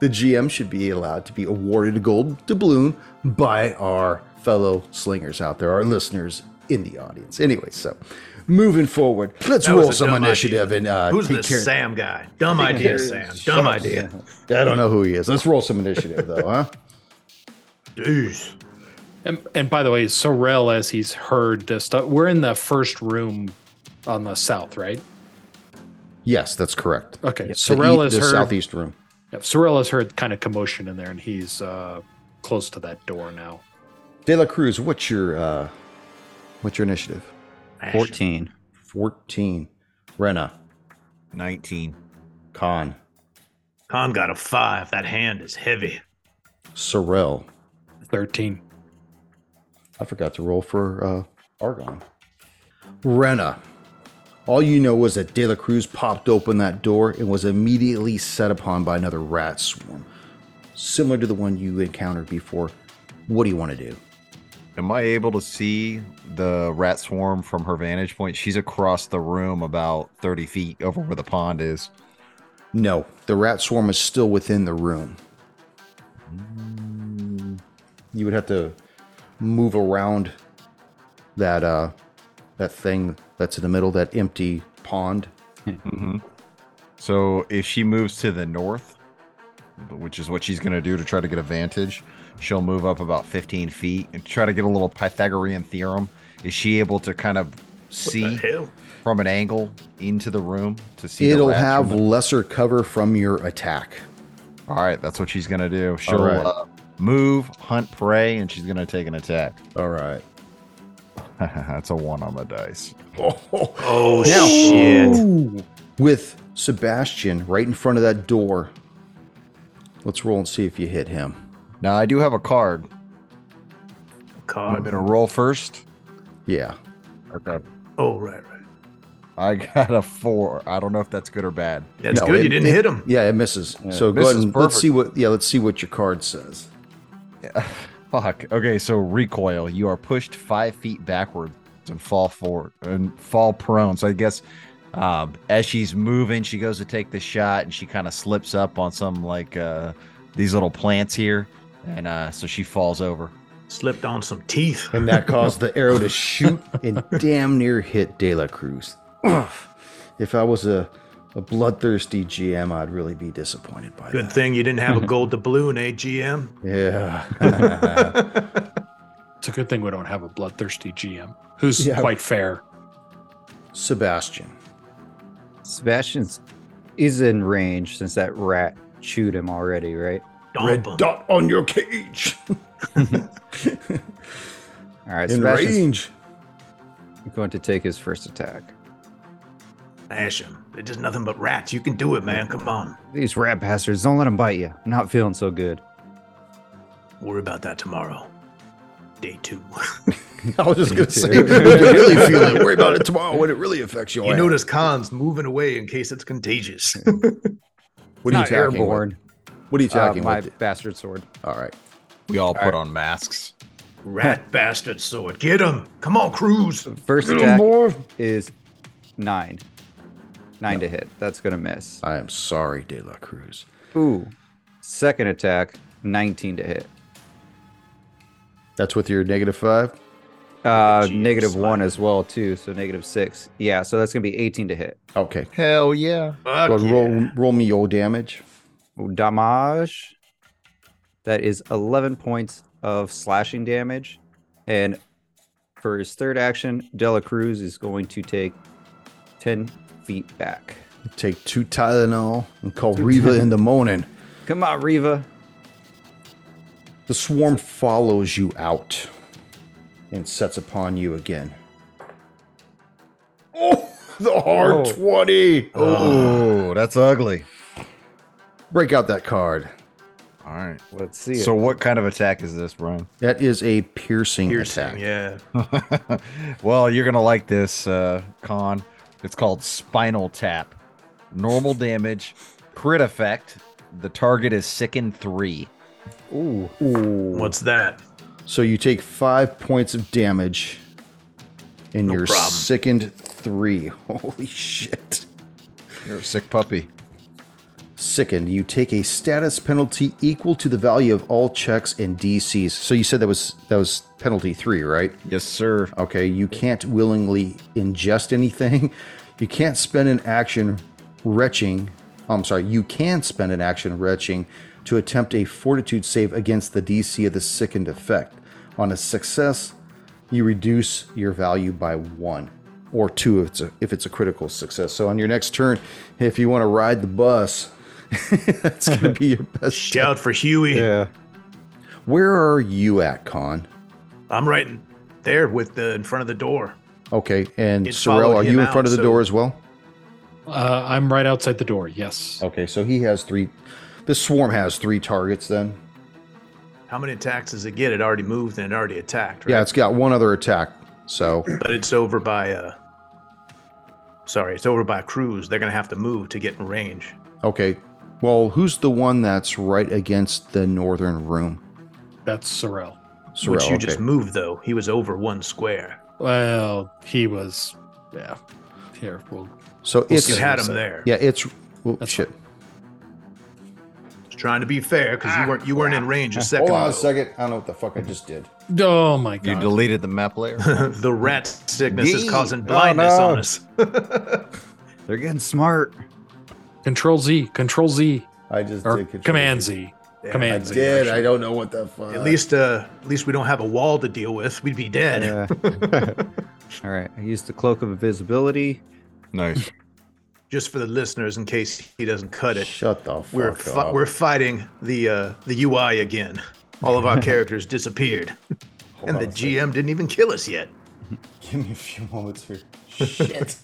the GM should be allowed to be awarded a gold doubloon by our fellow slingers out there, our listeners in the audience. Anyway, so moving forward, let's That roll some initiative idea. and uh, Who's take this care- Sam guy? Dumb idea, Sam. Dumb idea. I don't know who he is. Let's roll some initiative though, huh? Jeez. And, and by the way, Sorel, as he's heard this stuff, we're in the first room on the south, right? Yes, that's correct. Okay. The, Sorel e- has the heard. southeast room. Yeah, Sorel has heard kind of commotion in there, and he's uh, close to that door now. De La Cruz, what's your uh, what's your initiative? 14. Fourteen. Rena, 19. Khan, Khan got a five. That hand is heavy. Sorel. Thirteen. I forgot to roll for uh, Argon. Rena. All you know was that De La Cruz popped open that door and was immediately set upon by another rat swarm, similar to the one you encountered before. What do you want to do? Am I able to see the rat swarm from her vantage point? She's across the room about 30 feet over where the pond is. No, the rat swarm is still within the room. You would have to move around that uh that thing that's in the middle, that empty pond. So if she moves to the north, which is what she's going to do to try to get a vantage, she'll move up about 15 feet and try to get a little Pythagorean theorem. Is she able to kind of see from an angle into the room to see? It'll rats have the- lesser cover from your attack. All right, that's what she's going to do. She'll right. uh, move, hunt prey, and she's going to take an attack. All right. that's a one on the dice. Oh Now- shit! With Sebastian right in front of that door. Let's roll and see if you hit him. Now I do have a card. Card. I'm going to roll first. Yeah. Okay. Oh right, right. I got a four. I don't know if that's good or bad. That's No, good. it- you didn't it- hit him. Yeah, it misses. Yeah, so it go ahead misses and let's see what yeah, let's see what your card says. Fuck. Okay, so recoil. You are pushed five feet backwards and fall forward and fall prone. So I guess um, as she's moving, she goes to take the shot and she kind of slips up on some like uh, these little plants here, and uh, so she falls over. Slipped on some teeth. And that caused the arrow to shoot and damn near hit De La Cruz. If I was a, a bloodthirsty GM, I'd really be disappointed by that. Good that. thing you didn't have a gold doubloon, eh, GM? Yeah. It's a good thing we don't have a bloodthirsty GM who's Yeah. quite fair. Sebastian. Sebastian's is in range since that rat chewed him already, right? Dump 'em. dot on your cage. All right, In Sebastian's range. going to take his first attack. Smash him. They're just nothing but rats. You can do it, man. Come on. These rat bastards, don't let them bite you. I'm not feeling so good. Worry about that tomorrow. Day two. I was just gonna say, when you really feel it. Worry about it tomorrow when it really affects your you ass. notice Khan's moving away in case it's contagious. what are you not attacking airborne. with? What are you Uh, attacking my with? bastard sword. All right. We all put on masks. Rat bastard sword. Get him. Come on, Cruz. First attack is nine. Nine to hit. That's gonna miss. I am sorry, De La Cruz. Ooh. Second attack, 19 to hit. That's with your negative five. Uh, Jeez, negative one as well too, so negative six. Yeah, so that's gonna be 18 to hit. Okay. Hell yeah. Fuck Go ahead and roll, yeah. roll me your damage. Damage. That is 11 points of slashing damage, and for his third action, Dela Cruz is going to take 10 feet back. Take two Tylenol and call Riva in the morning. Come on, Riva. The swarm follows you out and sets upon you again. Oh, the hard Oh. 20. Oh, that's ugly. Break out that card. All right. Let's see. So it. what kind of attack is this, Brian? That is a piercing, Piercing, attack. yeah. well, you're gonna like this, uh, Khan. It's called Spinal Tap. Normal damage, crit effect. The target is sickened three. Ooh. What's that? So you take five points of damage and No you're problem. sickened three. Holy shit. You're a sick puppy. Sickened. You take a status penalty equal to the value of all checks and DCs. So you said that was that was penalty three, right? Yes, sir. Okay, you can't willingly ingest anything. You can't spend an action retching. I'm sorry, you can spend an action retching to attempt a fortitude save against the DC of the sickened effect. On a success, you reduce your value by one or two if it's a, if it's a critical success. So on your next turn, if you want to ride the bus, that's going to be your best shot. Shout for Huey. Yeah. Where are you at, Khan? I'm right in there with the in front of the door. Okay, and It Sorrel, followed are you in front out, of the so- door as well? Uh, I'm right outside the door. Yes. Okay, so he has three. This swarm has three targets then. How many attacks does it get? It already moved and it already attacked, right? Yeah, it's got one other attack. So but it's over by uh sorry, it's over by Cruz. They're gonna have to move to get in range. okay, well, who's the one that's right against the northern room? That's Sorrel. Which Sorrel, you just moved, though. He was over one square. Well, he was. Yeah. Here, we'll. So it's You had him there. yeah, it's oh, That's shit. Just trying to be fair because you weren't you weren't in range a second Hold on a second. I don't know what the fuck I just did. Oh my god! You deleted the map layer. the rat sickness is Yee. causing Oh, blindness no. on us. They're getting smart. Control Z. Control Z. I just Or did control Command Z. Z. Yeah, Command Z. did. actually. I don't know what the fuck. At least, uh, at least we don't have a wall to deal with. We'd be dead. Yeah. All right. I used the cloak of invisibility. nice. Just for the listeners, in case he doesn't cut it, Shut the fuck we're up. we're fighting the uh, the UI again. All of our characters disappeared, Hold and the a second. GM didn't even kill us yet. Give me a few moments here. Shit.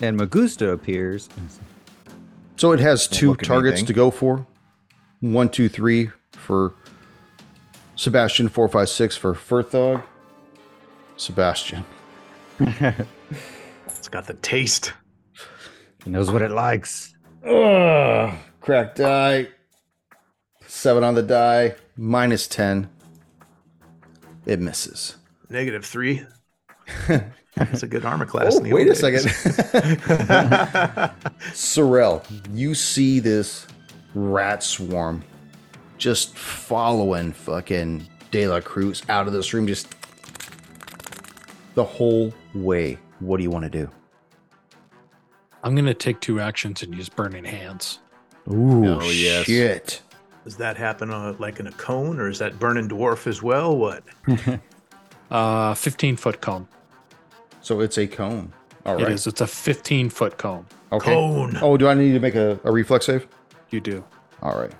And Magusta appears. So it has two look at targets anything. to go for. One, two, three for Sebastian. Four, five, six for Furthog. Sebastian. It's got the taste. He knows what it likes. Ugh. Crack die. Seven on the die. Minus ten. It misses. Negative three. That's a good armor class. Oh, wait a days. second. Sorrel, you see this rat swarm just following fucking De La Cruz out of this room, just the whole way. What do you want to do? I'm gonna take two actions and use burning hands. Ooh, Oh, yes. shit. Does that happen uh, like in a cone, or is that burning dwarf as well? What? Uh, 15 foot cone. So it's a cone. All It right. is. It's a 15 foot cone. Okay. Cone. Oh, do I need to make a, a reflex save? You do. All right.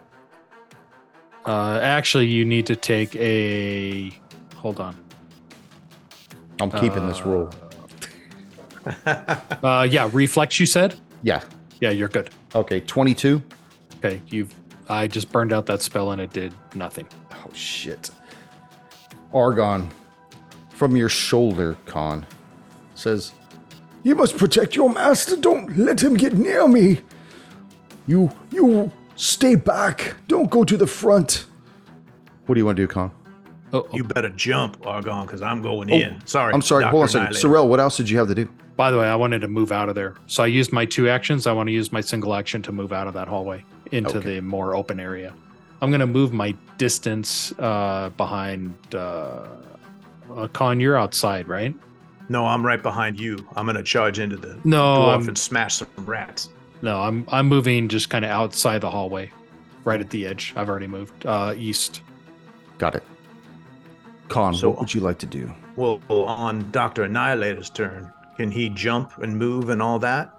Uh, actually, you need to take a. Hold on. I'm keeping this rule. Uh, yeah, reflex. You said. Yeah. Yeah, you're good. Okay. 22. Okay, you've. I just burned out that spell and it did nothing. Oh shit. Argon, from your shoulder, Khan, says, You must protect your master. Don't let him get near me. You you stay back. Don't go to the front. What do you want to do, Khan? Oh, oh, You better jump, Argon, because I'm going in. Sorry. I'm sorry, hold on a second. Sorrel, what else did you have to do? by the way, I wanted to move out of there, so I used my two actions. I want to use my single action to move out of that hallway into Okay. the more open area. I'm gonna move my distance uh, behind. Uh, uh, Khan, you're outside, right? No, I'm right behind you. I'm gonna charge into the No, dwarf I'm- and smash some rats. No, I'm I'm moving just kind of outside the hallway, right at the edge. I've already moved uh, east. Got it. Khan, So- what would you like to do? Well, on Doctor Annihilator's turn, can he jump and move and all that?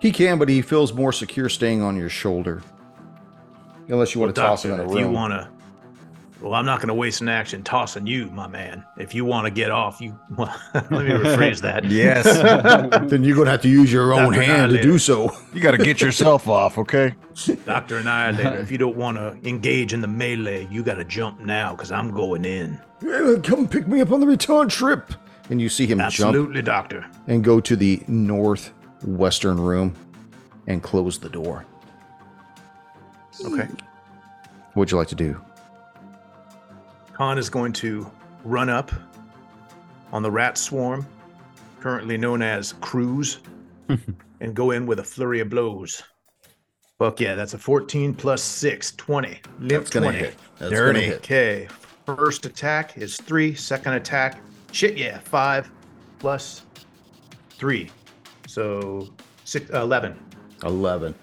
He can, but he feels more secure staying on your shoulder. Unless you want to Well, toss him in Doctor, a if you want to, well, I'm not going to waste an action tossing you, my man. If you want to get off, you. Well, let me rephrase that. Yes. then you're going to have to use your own Dr. hand to do so. you got to get yourself off, okay? Doctor Annihilator, if you don't want to engage in the melee, you got to jump now because I'm going in. Yeah, Come pick me up on the return trip. And you see him jump Absolutely, Doctor. and go to the northwestern room and close the door. Okay. What'd you like to do? Khan is going to run up on the rat swarm, currently known as Cruz, and go in with a flurry of blows. Fuck yeah, that's a 14 plus 6, 20. Limp That's gonna 20. hit. That's Dirty. gonna hit. Okay, first attack is 3, second attack, shit yeah, 5 plus 3. So six, uh, 11. 11.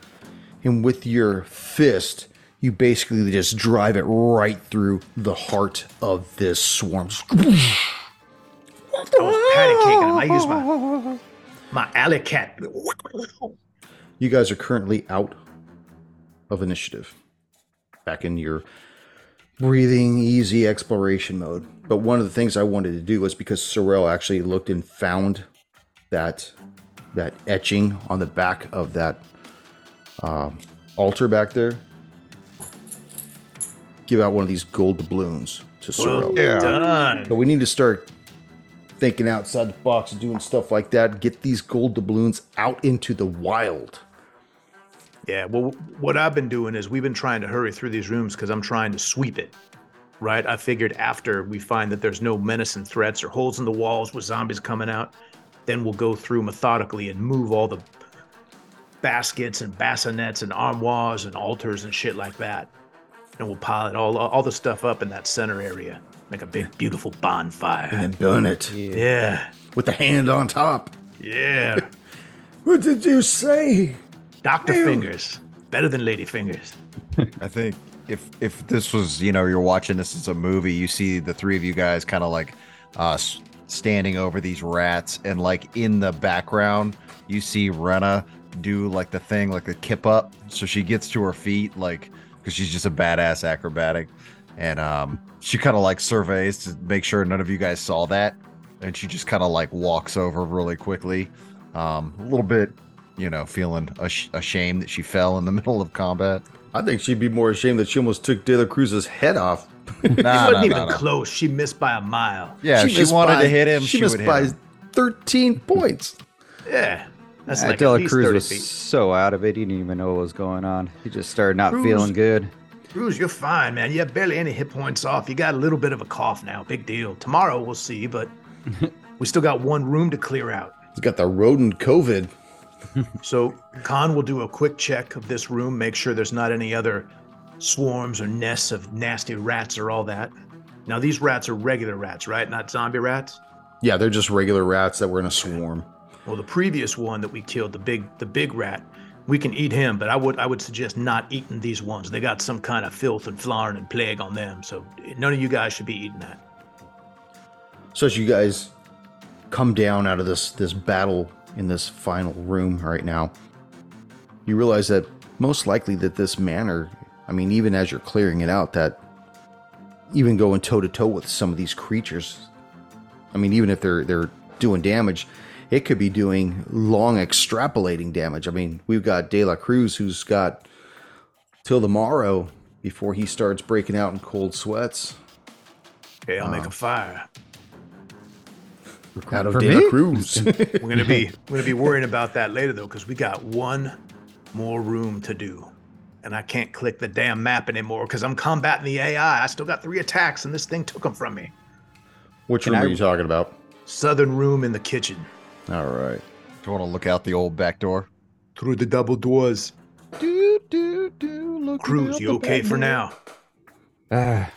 And with your fist, you basically just drive it right through the heart of this swarm. I was him. I used my, my alley cat. You guys are currently out of initiative. Back in your breathing, easy exploration mode. But one of the things I wanted to do was because Sorrel actually looked and found that that etching on the back of that um, altar back there. Give out one of these gold doubloons to Sorrel. Well done. But we need to start thinking outside the box and doing stuff like that. Get these gold doubloons out into the wild. Yeah, well, what I've been doing is we've been trying to hurry through these rooms because I'm trying to sweep it. right? I figured after we find that there's no menacing threats or holes in the walls with zombies coming out, then we'll go through methodically and move all the baskets and bassinets and armoires and altars and shit like that. And we'll pile it all all the stuff up in that center area. Make a big beautiful bonfire. And then burn it Yeah. with the hand on top. Yeah. What did you say? Doctor Fingers. Better than Lady Fingers. I think if if this was you know you're watching this as a movie, you see the three of you guys kind of like uh standing over these rats, and like in the background you see Rena do like the thing like the kip up, so she gets to her feet like because she's just a badass acrobatic, and um she kind of like surveys to make sure none of you guys saw that, and she just kind of like walks over really quickly, um a little bit. You know, feeling ash- ashamed that she fell in the middle of combat. I think she'd be more ashamed that she almost took De La Cruz's head off. Nah, She wasn't nah, even nah. close. She missed by a mile. Yeah, if she, missed wanted by- to hit him. She, She, missed would hit by him. 13 points. Yeah. That's Uh, like Dela Cruz was feet. so out of it, he didn't even know what was going on. He just started not Cruz- feeling good. Cruz, you're fine, man. You have barely any hit points off. You got a little bit of a cough now. Big deal. Tomorrow we'll see, but we still got one room to clear out. He's got the rodent COVID. So Khan will do a quick check of this room, make sure there's not any other swarms or nests of nasty rats or all that. Now these rats are regular rats, right? Not zombie rats. Yeah, they're just regular rats that were in a swarm. Well, the previous one that we killed, the big the big rat, we can eat him, but I would I would suggest not eating these ones. They got some kind of filth and flourin and plague on them, so none of you guys should be eating that. So as you guys come down out of this this battle in this final room right now, you realize that most likely that this manor, I mean, even as you're clearing it out, that even going toe to toe with some of these creatures, I mean, even if they're they're doing damage, it could be doing long extrapolating damage. I mean, we've got De La Cruz who's got till the morrow before he starts breaking out in cold sweats. Okay, I'll make uh, a fire. Out of For De La me? Cruz. We're gonna be we're gonna be worrying about that later though, because we got one more room to do. And I can't click the damn map anymore because I'm combating the AI. I still got three attacks and this thing took them from me. Which Can room I- are you talking about? Southern room in the kitchen. All right. Do you want to look out the old back door? Through the double doors. Do do do. Look Cruz, you okay for now? Ah,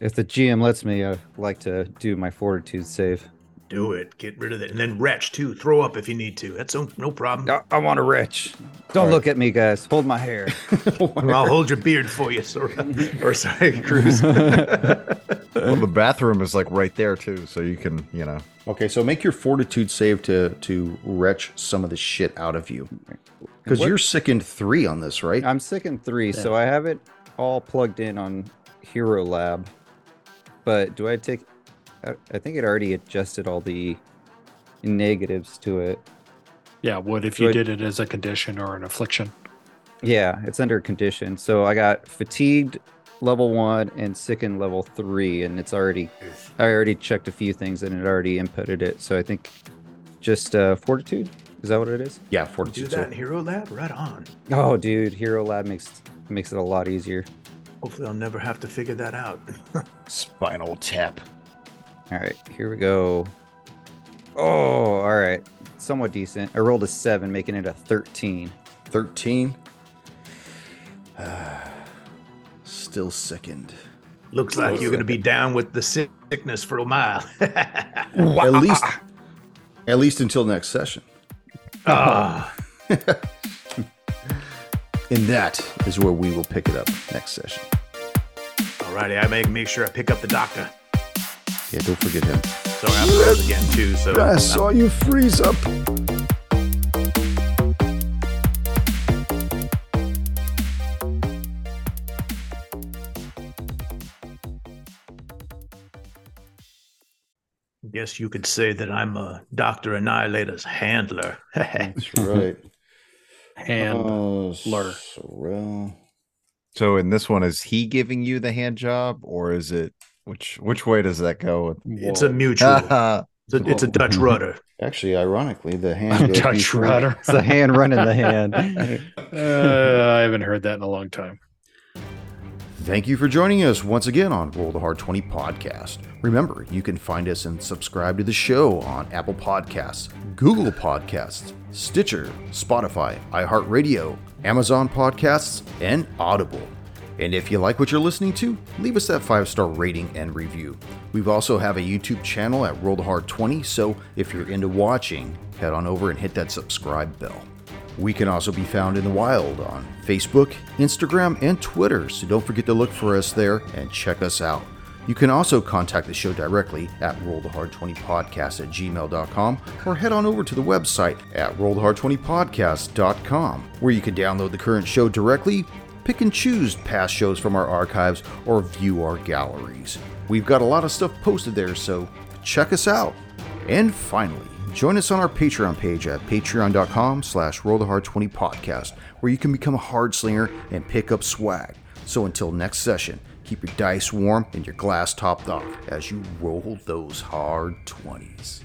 if the GM lets me, I'd like to do my fortitude save. Do it. Get rid of it. And then retch too. Throw up if you need to. That's no, no problem. I, I want a retch. Don't look at me, guys. Hold my hair. I'll hold your beard for you, Sora. or sorry, Cruz. Well, the bathroom is like right there too, so you can, you know. Okay, so make your fortitude save to to retch some of the shit out of you. Because you're sickened three on this, right? I'm sickened in three, so I have it all plugged in on Hero Lab. But do I take? I, I think it already adjusted all the negatives to it. Yeah, would if So you I- did it as a condition or an affliction. Yeah, it's under condition. So I got fatigued level one and sickened level three, and it's already. I already checked a few things and it already inputted it. So I think just uh, fortitude. Is that what it is? yeah, fortitude. Do that in. Hero Lab? Right on. Oh, dude, Hero Lab makes makes it a lot easier. Hopefully, I'll never have to figure that out. Spinal tap. All right, here we go. Oh, all right. Somewhat decent. I rolled a seven, making it a 13. Thirteen. Still sickened. Looks like you're going to be down with the sickness for a mile. At least, at least until next session. Ah. And that is where we will pick it up next session. Alrighty, I make make sure I pick up the doctor. Yeah, don't forget him. So I have to roll again too. So I saw you freeze up. guess you could say that I'm a Doctor Annihilator's handler. That's right. And Oh, lure. Sorrel. So in this one, is he giving you the hand job, or is it which which way does that go? it's a mutual. It's a, it's a Dutch rudder. Actually, ironically, the hand goes Dutch before- rudder. It's the hand running the hand. Uh, I haven't heard that in a long time. Thank you for joining us once again on Roll the Hard 20 podcast. Remember, you can find us and subscribe to the show on Apple Podcasts, Google Podcasts, Stitcher, Spotify, iHeartRadio, Amazon Podcasts, and Audible. And if you like what you're listening to, leave us that five star rating and review. We've also have a YouTube channel at the Hard 20, so if you're into watching, head on over and hit that subscribe bell. We can also be found in the wild on Facebook, Instagram, and Twitter, so don't forget to look for us there and check us out. You can also contact the show directly at rollthehard20podcast at gmail.com or head on over to the website at rollthehard20podcast.com where you can download the current show directly, pick and choose past shows from our archives, or view our galleries. We've got a lot of stuff posted there, so check us out. And finally, join us on our Patreon page at patreon.com slash rollthehard20podcast where you can become a hard slinger and pick up swag. So until next session, keep your dice warm and your glass topped off as you roll those hard 20s.